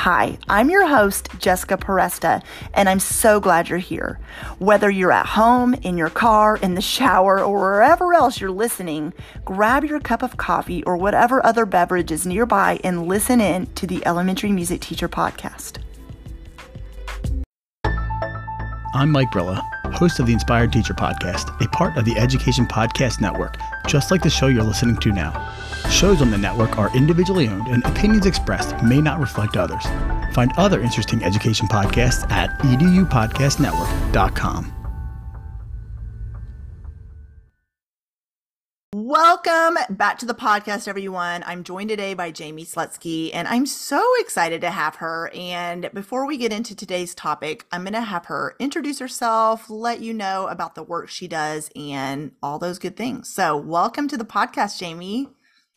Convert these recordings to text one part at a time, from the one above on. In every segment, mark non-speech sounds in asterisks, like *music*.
Hi, I'm your host, Jessica Peresta, and I'm so glad you're here. Whether you're at home, in your car, in the shower, or wherever else you're listening, grab your cup of coffee or whatever other beverage is nearby and listen in to the Elementary Music Teacher Podcast. I'm Mike Brilla, host of the Inspired Teacher Podcast, a part of the Education Podcast Network, just like the show you're listening to now. Shows on the network are individually owned and opinions expressed may not reflect others. Find other interesting education podcasts at edupodcastnetwork.com. Welcome back to the podcast, everyone. I'm joined today by Jaime Slutzky, and I'm so excited to have her. And before we get into today's topic, I'm going to have her introduce herself, let you know about the work she does, and all those good things. So, welcome to the podcast, Jaime.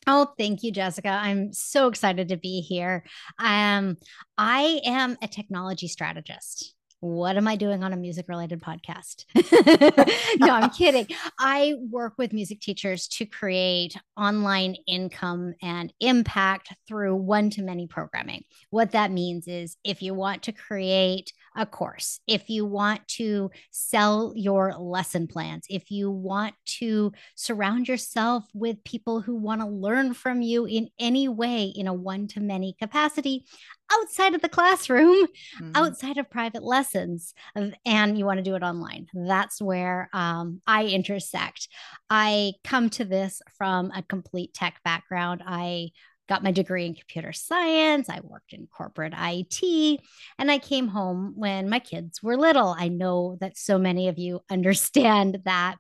Oh, thank you, Jessica. I'm so excited to be here. Um, I am a technology strategist what am I doing on a music related podcast? *laughs* *laughs* no, I'm kidding. I work with music teachers to create online income and impact through one to many programming. What that means is if you want to create a course, if you want to sell your lesson plans, if you want to surround yourself with people who want to learn from you in any way in a one to many capacity, outside of the classroom, mm-hmm. outside of private lessons, and you want to do it online. That's where um, I intersect. I come to this from a complete tech background. I got my degree in computer science. I worked in corporate IT, and I came home when my kids were little. I know that so many of you *laughs* understand that.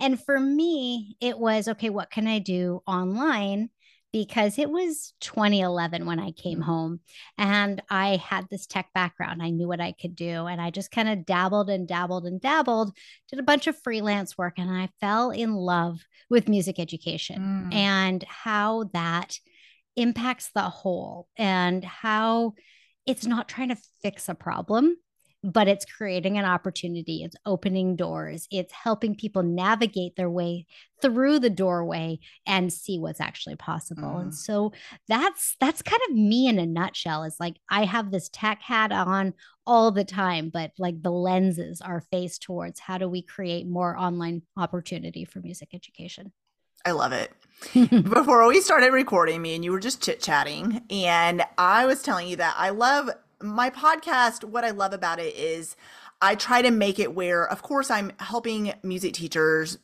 And for me, it was okay, what can I do online? because it was 2011 when I came home and I had this tech background. I knew what I could do. And I just kind of dabbled and dabbled and dabbled, did a bunch of freelance work, and I fell in love with music education mm. and how that impacts the whole and how it's not trying to fix a problem but it's creating an opportunity. It's opening doors. It's helping people navigate their way through the doorway and see what's actually possible. Mm. And so that's that's kind of me in a nutshell. Is like I have this tech hat on all the time, but like the lenses are faced towards how do we create more online opportunity for music education. I love it. *laughs* Before we started recording, me and you were just chit chatting, and I was telling you that I love my podcast, what I love about it is I try to make it where, of course, I'm helping music teachers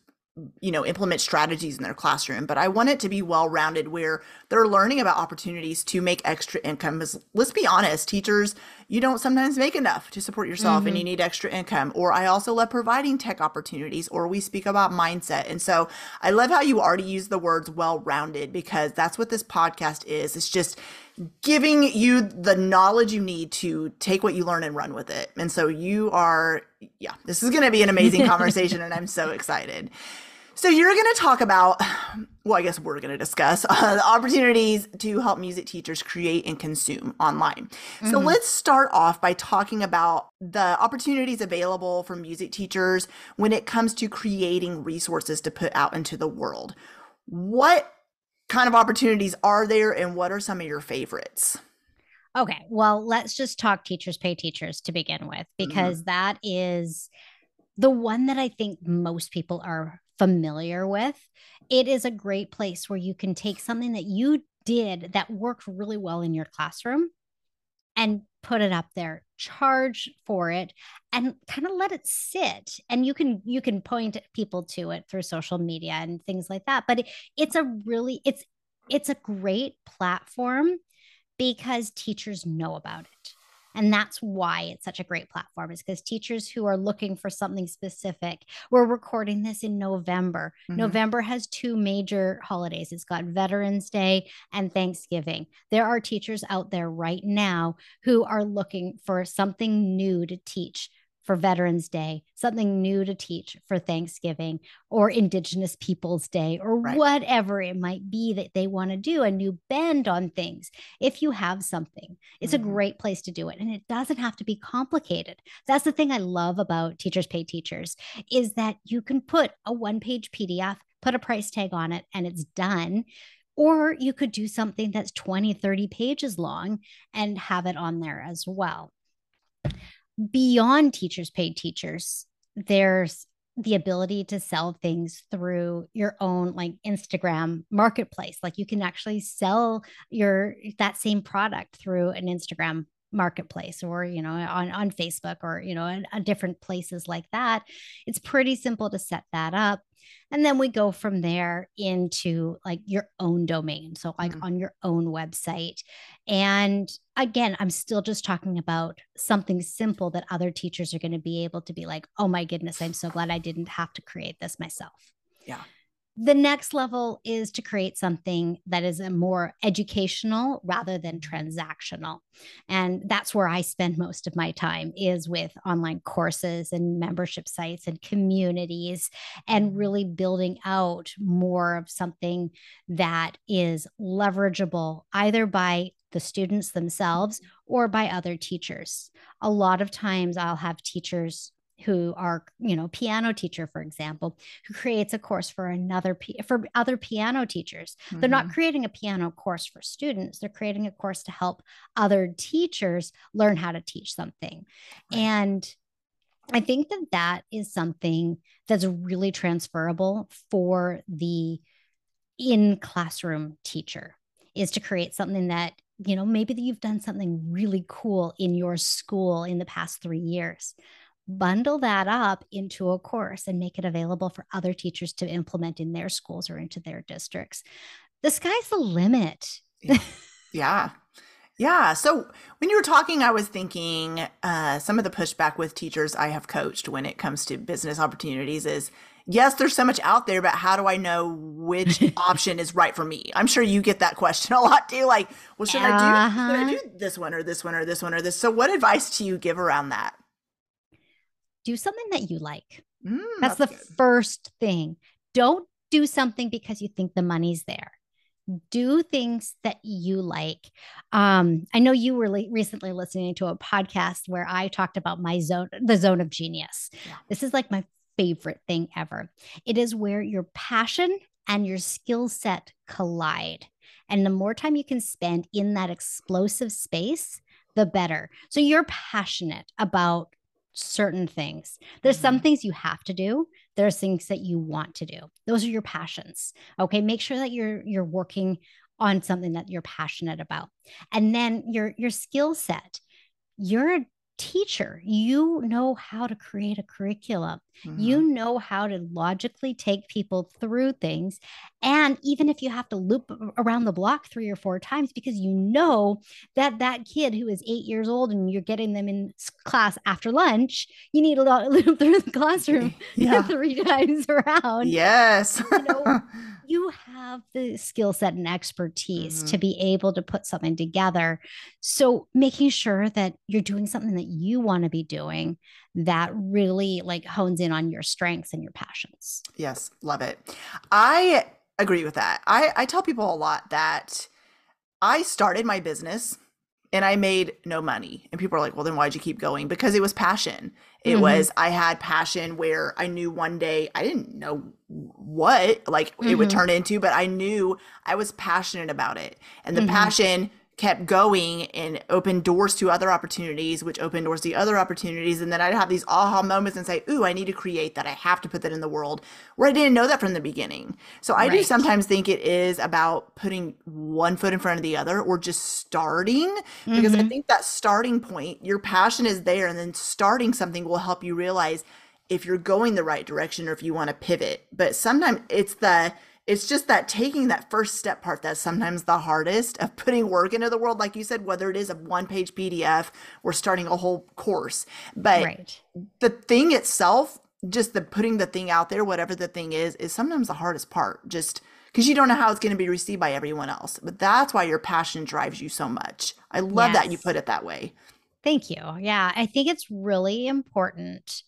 you know implement strategies in their classroom but i want it to be well rounded where they're learning about opportunities to make extra income because let's be honest teachers you don't sometimes make enough to support yourself mm-hmm. and you need extra income or i also love providing tech opportunities or we speak about mindset and so i love how you already use the words well rounded because that's what this podcast is it's just giving you the knowledge you need to take what you learn and run with it and so you are yeah this is going to be an amazing *laughs* conversation and i'm so excited so you're going to talk about, well, I guess we're going to discuss uh, *laughs* the opportunities to help music teachers create and consume online. Mm-hmm. So let's start off by talking about the opportunities available for music teachers when it comes to creating resources to put out into the world. What kind of opportunities are there and what are some of your favorites? Okay, well, let's just talk teachers pay teachers to begin with because mm-hmm. that is the one that I think most people are familiar with, it is a great place where you can take something that you did that worked really well in your classroom and put it up there charge for it and kind of let it sit and you can you can point people to it through social media and things like that but it, it's a really it's it's a great platform because teachers know about it. And that's why it's such a great platform, is because teachers who are looking for something specific, we're recording this in November. Mm-hmm. November has two major holidays it's got Veterans Day and Thanksgiving. There are teachers out there right now who are looking for something new to teach for Veterans Day, something new to teach for Thanksgiving or Indigenous Peoples Day or right. whatever it might be that they want to do, a new bend on things. If you have something, it's mm-hmm. a great place to do it. And it doesn't have to be complicated. That's the thing I love about Teachers Pay Teachers is that you can put a one page PDF, put a price tag on it, and it's done. Or you could do something that's 20, 30 pages long and have it on there as well beyond teachers pay teachers there's the ability to sell things through your own like Instagram marketplace. Like you can actually sell your that same product through an Instagram marketplace or you know on on Facebook or you know in, in different places like that it's pretty simple to set that up. And then we go from there into like your own domain. So like mm-hmm. on your own website. And again i'm still just talking about something simple that other teachers are going to be able to be like oh my goodness i'm so glad i didn't have to create this myself. Yeah the next level is to create something that is a more educational rather than transactional. And that's where i spend most of my time is with online courses and membership sites and communities and really building out more of something that is leverageable either by the students themselves or by other teachers. A lot of times i'll have teachers who are you know piano teacher for example who creates a course for another for other piano teachers mm-hmm. they're not mm-hmm. creating a piano course for students they're creating a course to help other teachers learn how to teach something right. and i think that that is something that's really transferable for the in classroom teacher is to create something that you know maybe that you've done something really cool in your school in the past 3 years bundle that up into a course and make it available for other teachers to implement in their schools or into their districts. The sky's the limit. *laughs* yeah. Yeah. So when you were talking, I was thinking uh, some of the pushback with teachers I have coached when it comes to business opportunities is yes, there's so much out there, but how do I know which *laughs* option is right for me? I'm sure you get that question a lot too. Like, well, should uh-huh. I do should I uh-huh. do this one or this one or this one or this? So what advice do you give around that? Do something that you like. Mm, that's, that's, the good. first thing. Don't do something because you think the money's there. Do things that you like. Um, I know you were le- recently listening to a podcast where I talked about my zone, the zone of genius. Yeah. This is like my favorite thing ever. It is where your passion and your skill set collide. And the more time you can spend in that explosive space, the better. So you're passionate about certain things. There's some mm-hmm. things you have to do. There's things that you want to do. Those are your passions. Okay, make sure that you're you're working on something that you're passionate about. And then your your skill set. You're teacher. You know how to create a curriculum. Mm-hmm. You know how to logically take people through things. And even if you have to loop around the block three or four times because you know that that kid who is eight years old and you're getting them in class after lunch, you need to *laughs* loop through the *laughs* classroom yeah. *laughs* three times around. Yes. you know, you have the skill set and expertise mm-hmm. to be able to put something together. So making sure that you're doing something that you want to be doing that really like hones in on your strengths and your passions. Yes, love it. I agree with that. I, I tell people a lot that I started my business and I made no money. And people are like, well, then why'd you keep going? Because it was passion. It mm-hmm. was, I had passion where I knew one day, I didn't know what like mm-hmm. it would mm-hmm. turn into, but I knew I was passionate about it. And the mm-hmm. passion kept going and opened doors to other opportunities, which opened doors to other opportunities. And then I'd have these aha moments and say, Ooh, I need to create that. I have to put that in the world where I didn't know that from the beginning. So I right. do sometimes think it is about putting one foot in front of the other or just starting because mm-hmm. I think that starting point, your passion is there. And then starting something will help you realize if you're going the right direction or if you want to pivot. But sometimes it's the, it's just that taking that first step part that's sometimes the hardest of putting work into the world like you said whether it is a one page pdf or starting a whole course. But right. the thing itself just the putting the thing out there whatever the thing is is sometimes the hardest part just because you don't know how it's going to be received by everyone else. But that's why your passion drives you so much. I love that you put it that way. Thank you. Yeah, I think it's really important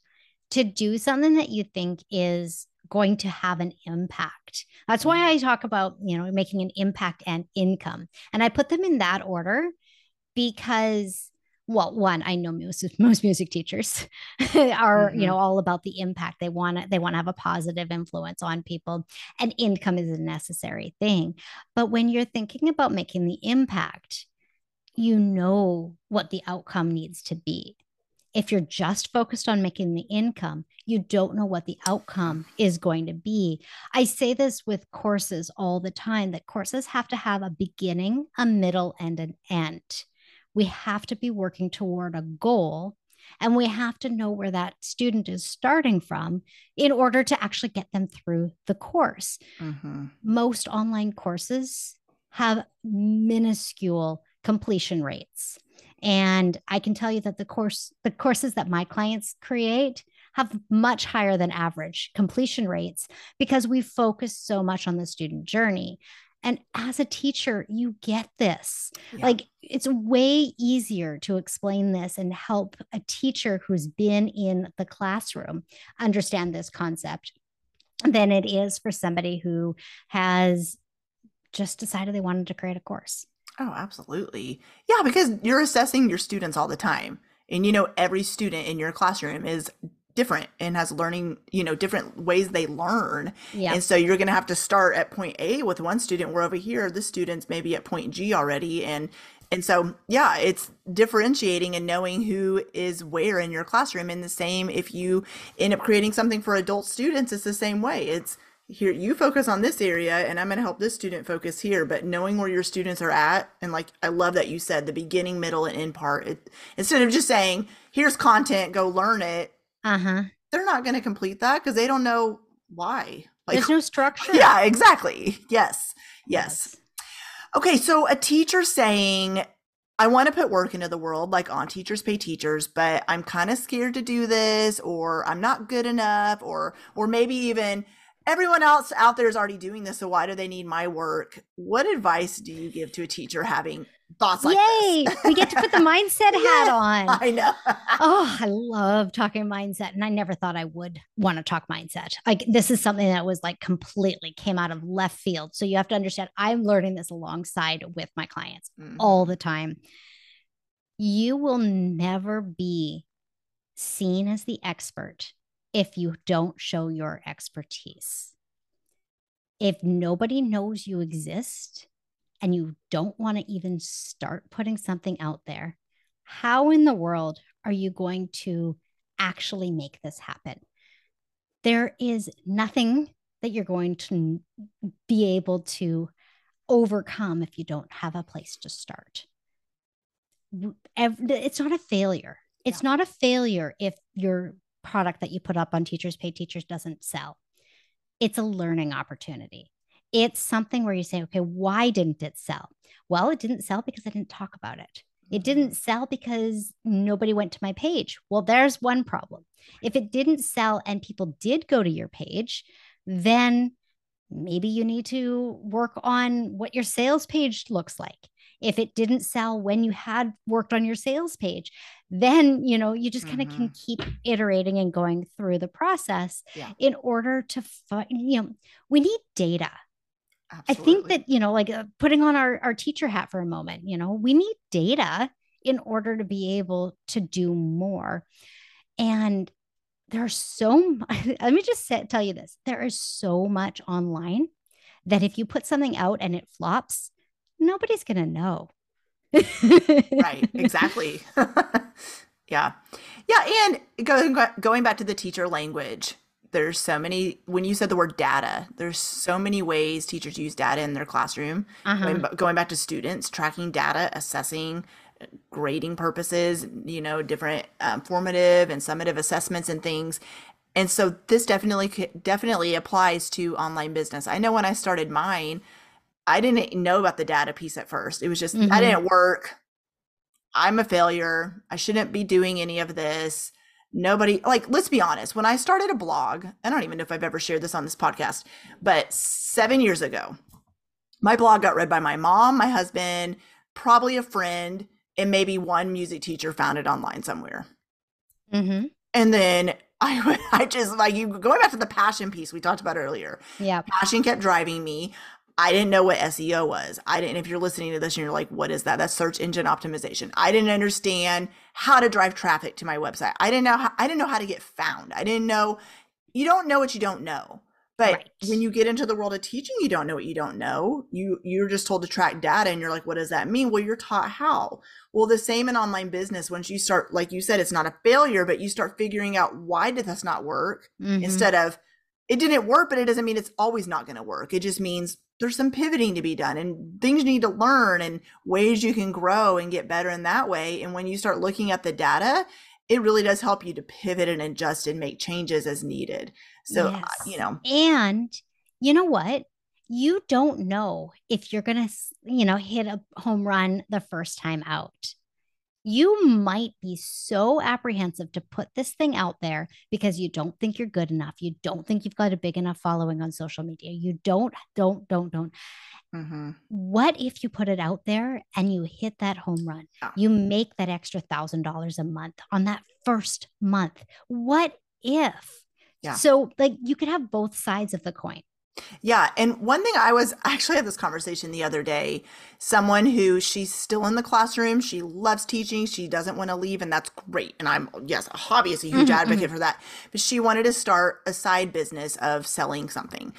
to do something that you think is going to have an impact. That's why I talk about, you know, making an impact and income. And I put them in that order because well, one, I know most *laughs* most music teachers *laughs* are, you Mhm. know, all about the impact. They want to they want to have a positive influence on people and income is a necessary thing. But when you're thinking about making the impact, you know what the outcome needs to be. If you're just focused on making the income, you don't know what the outcome is going to be. I say this with courses all the time that courses have to have a beginning, a middle, and an end. We have to be working toward a goal and we have to know where that student is starting from in order to actually get them through the course hmm most online courses have minuscule completion rates. And I can tell you that the course, the courses that my clients create have much higher than average completion rates because we focus so much on the student journey. And as a teacher, you get this. Yeah. Like it's way easier to explain this and help a teacher who's been in the classroom understand this concept than it is for somebody who has just decided they wanted to create a course. Oh, absolutely. Yeah, because you're assessing your students all the time. And you know, every student in your classroom is different and has learning, you know, different ways they learn. Yeah. And so you're going to have to start at point A with one student, where over here, the student's maybe at point G already. And and so, yeah, it's differentiating and knowing who is where in your classroom. And the same if you end up creating something for adult students, it's the same way. It's here, you focus on this area, and I'm going to help this student focus here. But knowing where your students are at, and like I love that you said the beginning, middle, and end part, it, instead of just saying, here's content, go learn it, Uh huh. they're not going to complete that because they don't know why. Like, There's no structure. *laughs* yeah, exactly. Yes. Yes. Okay, so a teacher saying, I want to put work into the world, like on teachers pay teachers, but I'm kind of scared to do this, or I'm not good enough, or or maybe even everyone else out there is already doing this, so why do they need my work? What advice do you give to a teacher having thoughts like Yay! this? we get to put the mindset *laughs* hat Yeah, on. I know. *laughs* Oh, I love talking mindset. And I never thought I would want to talk mindset. Like this is something that was like completely came out of left field. So you have to understand I'm learning this alongside with my clients Mhm. all the time. You will never be seen as the expert if you don't show your expertise. If nobody knows you exist and you don't want to even start putting something out there, how in the world are you going to actually make this happen? There is nothing that you're going to be able to overcome if you don't have a place to start. It's not a failure. It's not a failure if your product that you put up on Teachers Pay Teachers doesn't sell. It's a learning opportunity. It's something where you say, okay, why didn't it sell? Well, it didn't sell because I didn't talk about it. It mm-hmm. didn't sell because nobody went to my page. Well, there's one problem. If it didn't sell and people did go to your page, then maybe you need to work on what your sales page looks like. If it didn't sell when you had worked on your sales page, then you know you just kind of can keep iterating and going through the process Yeah. in order to find. You know, we need data. Absolutely. I think that, you know, like uh, putting on our, our teacher hat for a moment, you know, we need data in order to be able to do more. And there's so much, *laughs* let me just say, tell you this there is so much online that if you put something out and it flops, nobody's going to know. right exactly *laughs* yeah yeah and going going back to the teacher language there's so many when you said the word data there's so many ways teachers use data in their classroom Uh-huh. going, going back to students tracking data assessing grading purposes you know different um, formative and summative assessments and things And so this definitely definitely applies to online business. I know when I started mine, I didn't know about the data piece at first. It was just mm-hmm. I didn't work. I'm a failure. I shouldn't be doing any of this. Nobody like let's be honest, when I started a blog, I don't even know if I've ever shared this on this podcast, but 7 years ago, my blog got read by my mom, my husband, probably a friend, and maybe one music teacher found it online somewhere. Mm-hmm. And then *laughs* I, I just like you going back to the passion piece we talked about earlier. Yeah. Passion kept driving me. I didn't know what SEO was. I didn't, if you're listening to this and you're like, what is that? That's search engine optimization. I didn't understand how to drive traffic to my website. I didn't know how, I didn't know how to get found. I didn't know, you don't know what you don't know. But right. when you get into the world of teaching, you don't know what you don't know. You you're just told to track data and you're like, what does that mean? Well, you're taught how. Well, the same in online business. Once you start, like you said, it's not a failure, but you start figuring out why did this not work mm-hmm. instead of it didn't work, but it doesn't mean it's always not going to work. It just means there's some pivoting to be done and things you need to learn and ways you can grow and get better in that way. And when you start looking at the data, it really does help you to pivot and adjust and make changes as needed. So, uh, yes. you know, and you know what? You don't know if you're going to, you know, hit a home run the first time out. You might be so apprehensive to put this thing out there because you don't think you're good enough. You don't think you've got a big enough following on social media. You don't, don't, don't, don't. Mm-hmm. What if you put it out there and you hit that home run? Yeah. You make that extra thousand dollars a month on that first month. What if? Yeah. So, like, you could have both sides of the coin. Yeah. And one thing I was *laughs* actually had this conversation the other day. Someone who she's still in the classroom, she loves teaching, she doesn't want to leave, and that's great. And I'm, yes, a hobby is a huge mm-hmm, advocate mm-hmm. for that. But she wanted to start a side business of selling something.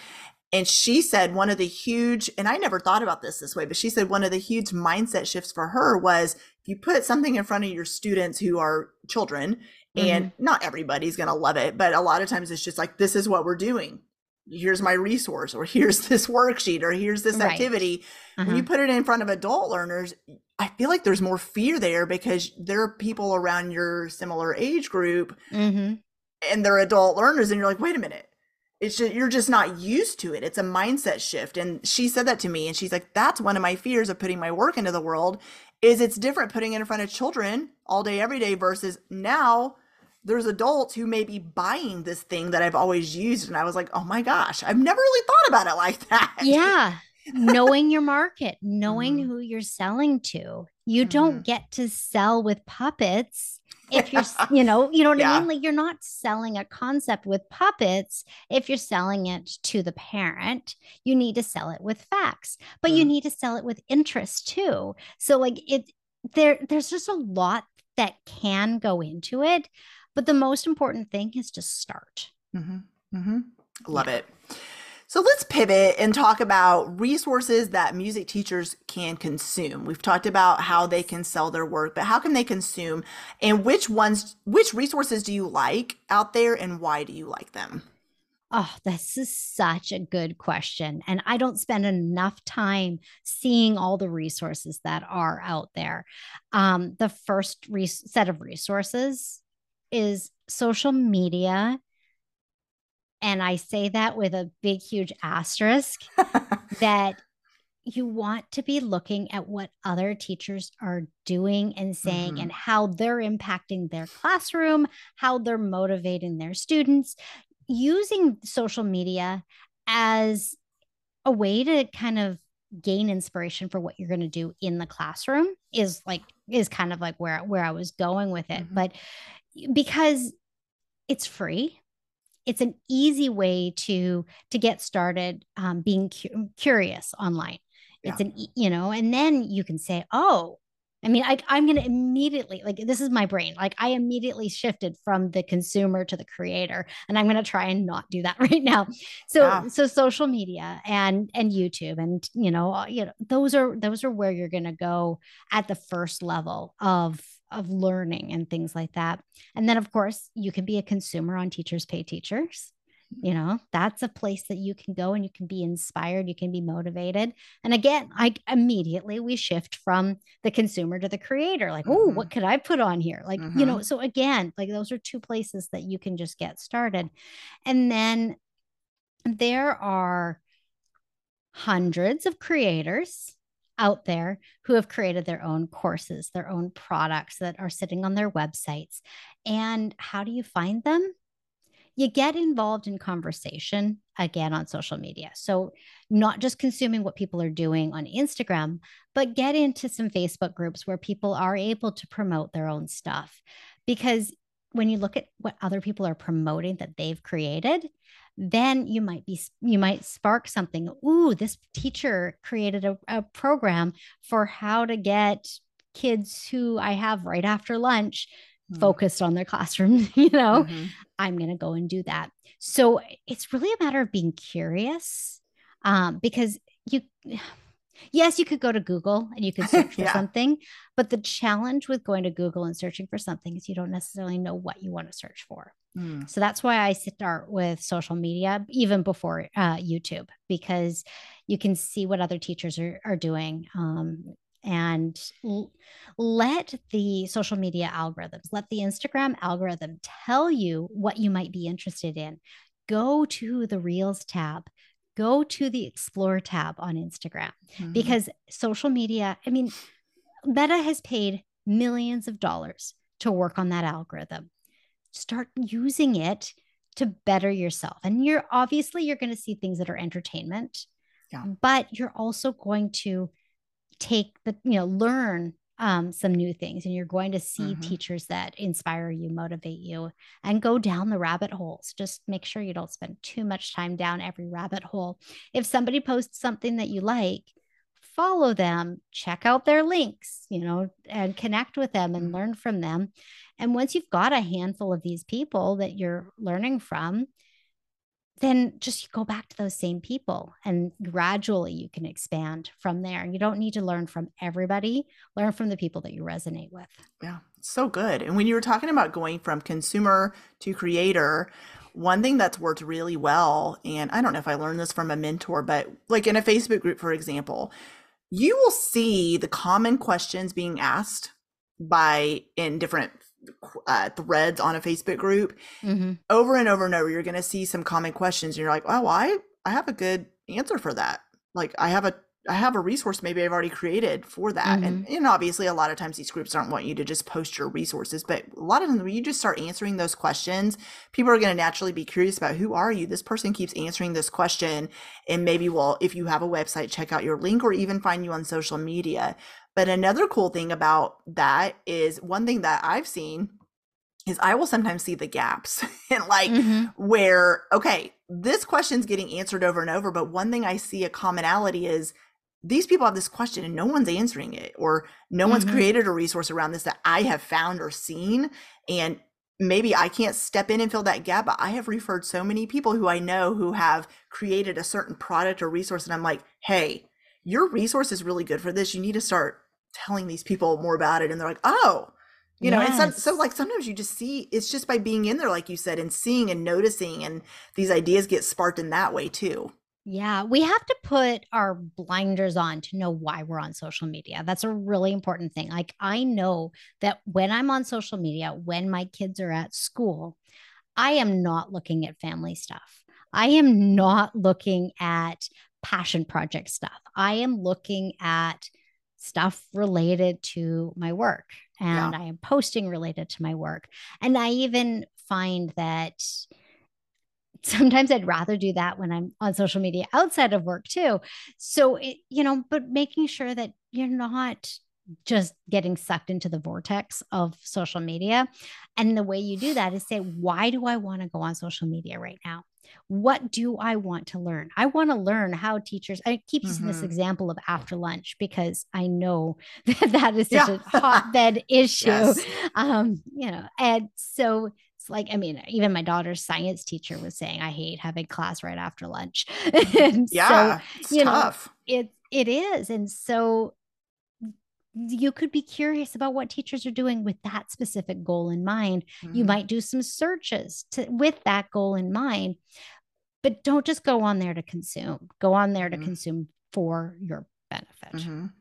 And she said one of the huge, and I never thought about this this way, but she said one of the huge mindset shifts for her was if you put something in front of your students who are children, mm-hmm. and not everybody's going to love it, but a lot of times it's just like, this is what we're doing. Here's my resource, or here's *laughs* this worksheet, or here's this right. activity. Uh-huh. When you put it in front of adult learners, I feel like there's more fear there because there are people around your similar age group mm-hmm. and they're adult learners, and you're like, wait a minute it's just you're just not used to it it's a mindset shift and she said that to me and she's like that's one of my fears of putting my work into the world is it's different putting it in front of children all day every day versus now there's adults who may be buying this thing that I've always used and I was like oh my gosh I've never really thought about it like that yeah *laughs* knowing your market knowing mm-hmm. who you're selling to you mm-hmm. don't get to sell with puppets if you're *laughs* you know you know what yeah. i mean like you're not selling a concept with puppets if you're selling it to the parent you need to sell it with facts but mm. you need to sell it with interest too so like it there there's just a lot that can go into it but the most important thing is to start mm-hmm. Mm-hmm. love yeah. it so let's pivot and talk about resources that music teachers can consume. We've talked about how they can sell their work, but how can they consume and which ones, which resources do you like out there and why do you like them? Oh, this is such a good question. And I don't spend enough time seeing all the resources that are out there. Um, the first re- set of resources is social media and I say that with a big, huge asterisk *laughs* that you want to be looking at what other teachers are doing and saying mm-hmm. and how they're impacting their classroom, how they're motivating their students, using social media as a way to kind of gain inspiration for what you're going to do in the classroom is like is kind of like where where I was going with it mm-hmm. but because it's free it's an easy way to to get started um, being cu- curious online it's an you know and then you can say oh I mean, I, I'm going to immediately, like, this is my brain. Like, I immediately shifted from the consumer to the creator, and I'm going to try and not do that *laughs* right now. So, yeah. so social media and and YouTube, and you know, you know, those are those are where you're going to go at the first level of of learning and things like that. And then, of course, you can be a consumer on Teachers Pay Teachers. you know that's a place that you can go and you can be inspired you can be motivated and again i immediately we shift from the consumer to the creator like oh Mhm. what could i put on here like you know Mhm. so again like those are two places that you can just get started and then there are hundreds of creators out there who have created their own courses, their own products that are sitting on their websites. And how do you find them? You get involved in conversation again on social media. So, not just consuming what people are doing on Instagram, but get into some Facebook groups where people are able to promote their own stuff. Because when you look at what other people are promoting that they've created, then you might be you might spark something ooh this teacher created a, a program for how to get kids who i have right after lunch Mm. focused on their classroom *laughs* you know Mhm. i'm going to go and do that so it's really a matter of being curious um, because you yes you could go to google and you could *laughs* search for Yeah. something but the challenge with going to google and searching for something is you don't necessarily know what you want to search for Mm. so that's why I start with social media, even before uh, YouTube, because you can see what other teachers are, are doing. Um, and l- let the social media algorithms, let the Instagram algorithm tell you what you might be interested in. Go to the Reels tab, go to the Explore tab on Instagram Mhm. because social media, I mean, Meta has paid millions of dollars to work on that algorithm. Start using it to better yourself. And you're obviously you're going to see things that are entertainment. Yeah. But you're also going to take the, you know, learn um, some new things and you're going to see Mhm. teachers that inspire you, motivate you, and go down the rabbit holes. Just make sure you don't spend too much time down every rabbit hole. If somebody posts something that you like, follow them, check out their links, you know, and connect with them and Mhm. learn from them. And once you've got a handful of these people that you're learning from, then just go back to those same people and gradually you can expand from there. You don't need to learn from everybody, learn from the people that you resonate with. Yeah, so good. And when you were talking about going from consumer to creator, one thing that's worked really well, and I don't know if I learned this from a mentor, but like in a Facebook group, for example, you will see the common questions being asked by in different uh, threads on a Facebook group Mhm. over and over and over. You're going to see some common questions, and you're like, "Oh, I I have a good answer for that. Like, I have a I have a resource maybe I've already created for that." And and obviously, a lot of times these groups aren't want you to just post your resources, but a lot of them, when you just start answering those questions, people are going to naturally be curious about who are you. This person keeps answering this question, and maybe well, if you have a website, check out your link, or even find you on social media. But another cool thing about that is one thing that I've seen is I will sometimes see the gaps *laughs* and like Mhm. where okay, this question's getting answered over and over, but one thing I see a commonality is these people have this question and no one's answering it or no one's Mhm. created a resource around this that I have found or seen and maybe I can't step in and fill that gap, but I have referred so many people who I know who have created a certain product or resource and I'm like, "Hey, your resource is really good for this. You need to start telling these people more about it." And they're like, "Oh, you know, and some, so like sometimes you just see it's just by being in there, like you said, and seeing and noticing, and these ideas get sparked in that way too. Yeah, we have to put our blinders on to know why we're on social media. That's a really important thing. Like, I know that when I'm on social media, when my kids are at school, I am not looking at family stuff. I am not looking at passion project stuff. I am looking at stuff related to my work and I am posting related to my work. And I even find that sometimes I'd rather do that when I'm on social media outside of work too. So, it, you know, but making sure that you're not just getting sucked into the vortex of social media. And the way you do that is say, why do I want to go on social media right now? What do I want to learn? I want to learn how teachers, I keep using this Mhm. example of after lunch because I know *laughs* that that is such Yeah. a *laughs* hotbed issue. Yes. Um, you know, and so it's like, I mean, even my daughter's science teacher was saying, I hate having class right after lunch. *laughs* and so Yeah, it's you know, it it is. And so you could be curious about what teachers are doing with that specific goal in mind. You Mhm. might do some searches to with that goal in mind. but don't just go on there to consume. Go on there to Mhm. consume for your benefit. Mhm.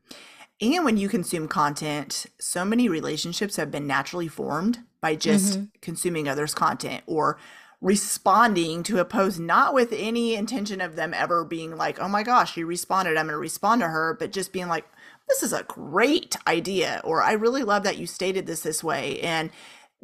And when you consume content, so many relationships have been naturally formed by just Mhm. consuming others' content or responding to a post, not with any intention of them ever being like, oh my gosh, she responded. I'm going to respond to her, but just being like, this is a great idea. Or I really love that you stated this this way. And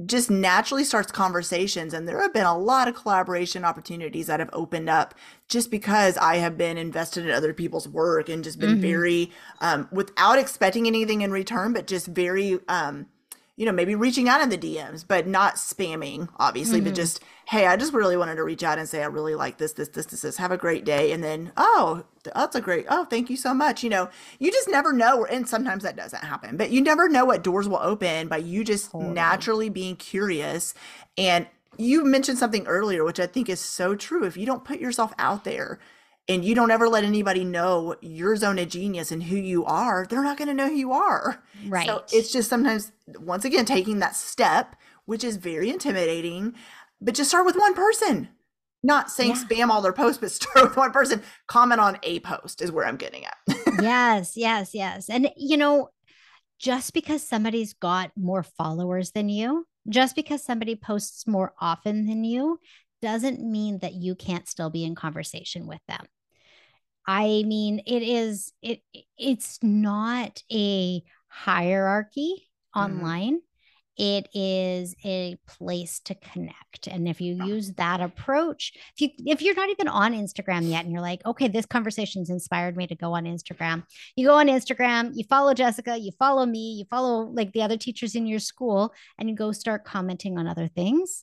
just naturally starts conversations and there have been a lot of collaboration opportunities that have opened up just because i have been invested in other people's work and just been Mhm. very um, without expecting anything in return but just very um, you know maybe reaching out in the dms but not spamming obviously but Mhm. just hey i just really wanted to reach out and say i really like this this this this this. Have a great day. And then oh that's a great oh thank you so much. You know you just never know and sometimes that doesn't happen but you never know what doors will open by you just Totally. naturally being curious. And you mentioned something earlier which i think is so true. If you don't put yourself out there and you don't ever let anybody know your zone of genius and who you are they're not going to know who you are Right. so it's just sometimes, once again, taking that step, which is very intimidating, but just start with one person. Not saying Yeah. spam all their posts, but start with one person. Comment on a post is where I'm getting at. *laughs* yes, yes, yes. And you know, just because somebody's got more followers than you, just because somebody posts more often than you, doesn't mean that you can't still be in conversation with them. I mean, it is it it's not a hierarchy Mhm. online. It is a place to connect. And if you use that approach, if you if you're not even on Instagram yet and you're like, okay, this conversation's inspired me to go on Instagram. You go on Instagram, you follow Jessica, you follow me, you follow like the other teachers in your school, and you go start commenting on other things.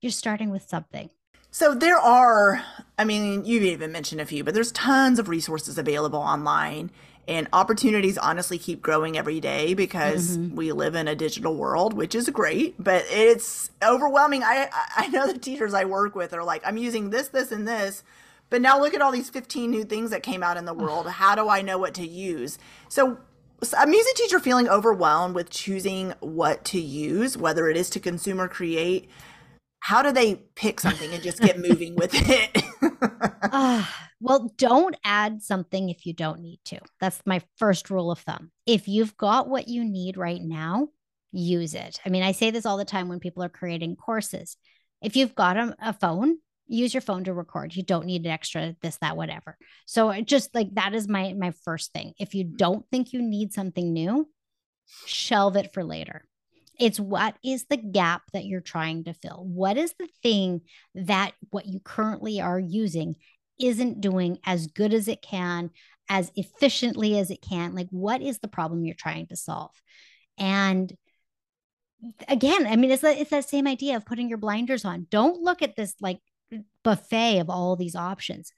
You're starting with something. So there are, I mean, you've even mentioned a few, but there's tons of resources available online. And opportunities honestly keep growing every day because Mhm. we live in a digital world, which is great, but it's overwhelming. I I know the teachers I work with are like, I'm using this, this, and this, but now look at all these 15 new things that came out in the world. How do I know what to use? So a music teacher feeling overwhelmed with choosing what to use, whether it is to consume or create, how do they pick something and just get moving with it? *laughs* Ah, well, don't add something if you don't need to. That's my first rule of thumb. If you've got what you need right now, use it. I mean, I say this all the time when people are creating courses. If you've got a, a phone, use your phone to record. You don't need an extra this, that, whatever. So it just like that is my my first thing. If you don't think you need something new, shelve it for later. It's what is the gap that you're trying to fill? What is the thing that what you currently are using isn't doing as good as it can, as efficiently as it can? Like, what is the problem you're trying to solve? And again, I mean, it's that it's that same idea of putting your blinders on. Don't look at this like buffet of all these options.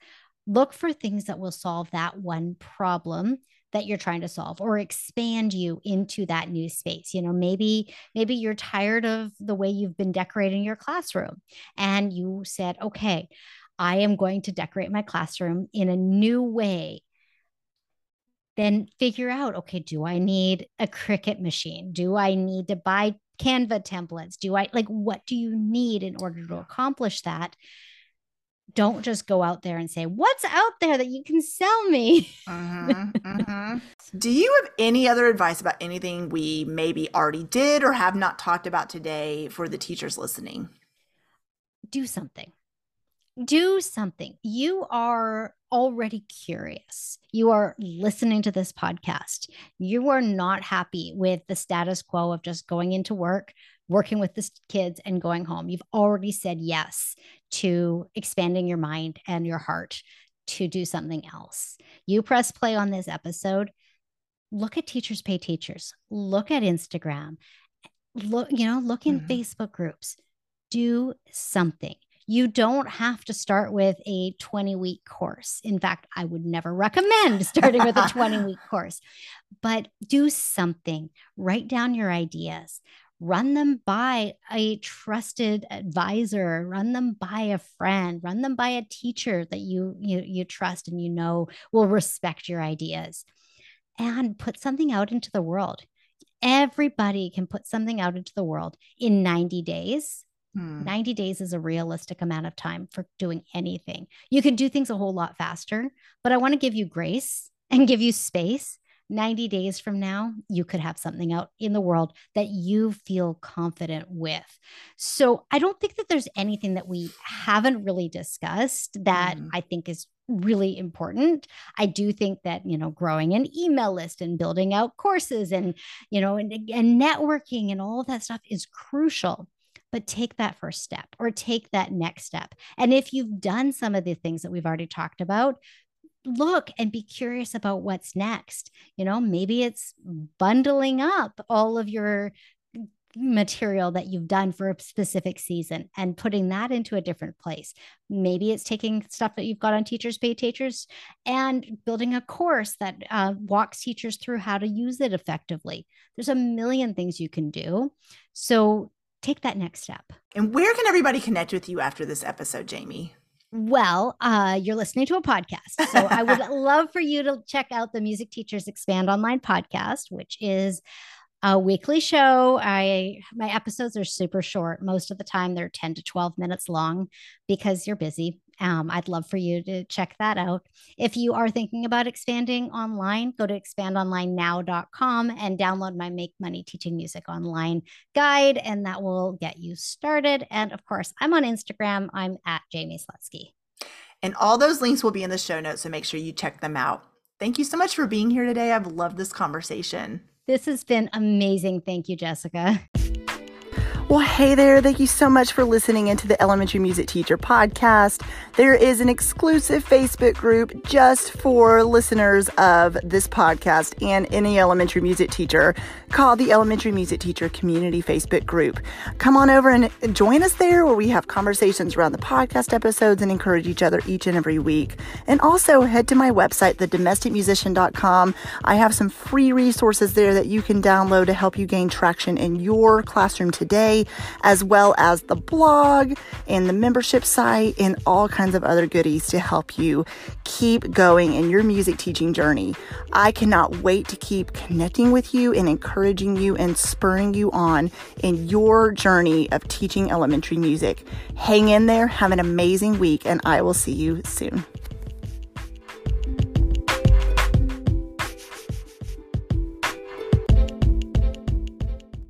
Look for things that will solve that one problem that you're trying to solve or expand you into that new space you know maybe maybe you're tired of the way you've been decorating your classroom and you said okay i am going to decorate my classroom in a new way. Then figure out okay do i need a cricut machine? Do i need to buy canva templates? Do i like what do you need in order to accomplish that don't just go out there and say what's out there that you can sell me Mhm, *laughs* mhm. Do you have any other advice about anything we maybe already did or have not talked about today for the teachers listening? do something. Do something. You are already curious. You are listening to this podcast. You are not happy with the status quo of just going into work, working with the kids, and going home. You've already said yes to expanding your mind and your heart to do something else. You press play on this episode. Look at Teachers Pay Teachers. Look at Instagram. Look, you know, look in Mhm. Facebook groups do something. You don't have to start with a 20 week course. In fact, I would never recommend starting with a *laughs* 20 week course, but do something. Write down your ideas, run them by a trusted advisor, run them by a friend, run them by a teacher that you, you, you trust and you know will respect your ideas, and put something out into the world. Everybody can put something out into the world in 90 days Hmm. 90 days is a realistic amount of time for doing anything. You can do things a whole lot faster, but I want to give you grace and give you space 90 days from now, you could have something out in the world that you feel confident with. So I don't think that there's anything that we haven't really discussed that mm. I think is really important. I do think that, you know, growing an email list and building out courses and, you know, and, and networking and all of that stuff is crucial but take that first step or take that next step. And if you've done some of the things that we've already talked about, look and be curious about what's next. You know, maybe it's bundling up all of your material that you've done for a specific season and putting that into a different place. Maybe it's taking stuff that you've got on Teachers Pay Teachers and building a course that uh, walks teachers through how to use it effectively. There's a million things you can do. So take that next step. And where can everybody connect with you after this episode, Jaime? Well, uh, you're listening to a podcast. So I would *laughs* love for you to check out the Music Teachers Expand Online podcast, which is a weekly show. I my episodes are super short. Most of the time they're 10 to 12 minutes long because you're busy. Um, I'd love for you to check that out. If you are thinking about expanding online, go to expandonlinenow.com and download my Make Money Teaching Music Online guide, and that will get you started. And of course, I'm on Instagram. I'm at Jaime Slutzky. And all those links will be in the show notes, so make sure you check them out. Thank you so much for being here today. I've loved this conversation. This has been amazing. Thank you, Jessica. Well, hey there. Thank you so much for listening into the Elementary Music Teacher podcast. There is an exclusive Facebook group just for listeners of this podcast and any elementary music teacher called the Elementary Music Teacher Community Facebook group. Come on over and join us there where we have conversations around the podcast episodes and encourage each other each and every week. And also head to my website, thedomesticmusician.com. I have some free resources there that you can download to help you gain traction in your classroom as well as the blog and the membership site and all kinds of other goodies to help you keep going in your music teaching journey. I cannot wait to keep connecting with you and encouraging you and spurring you on in your journey of teaching elementary music. Hang in there, have an amazing week, and I will see you soon.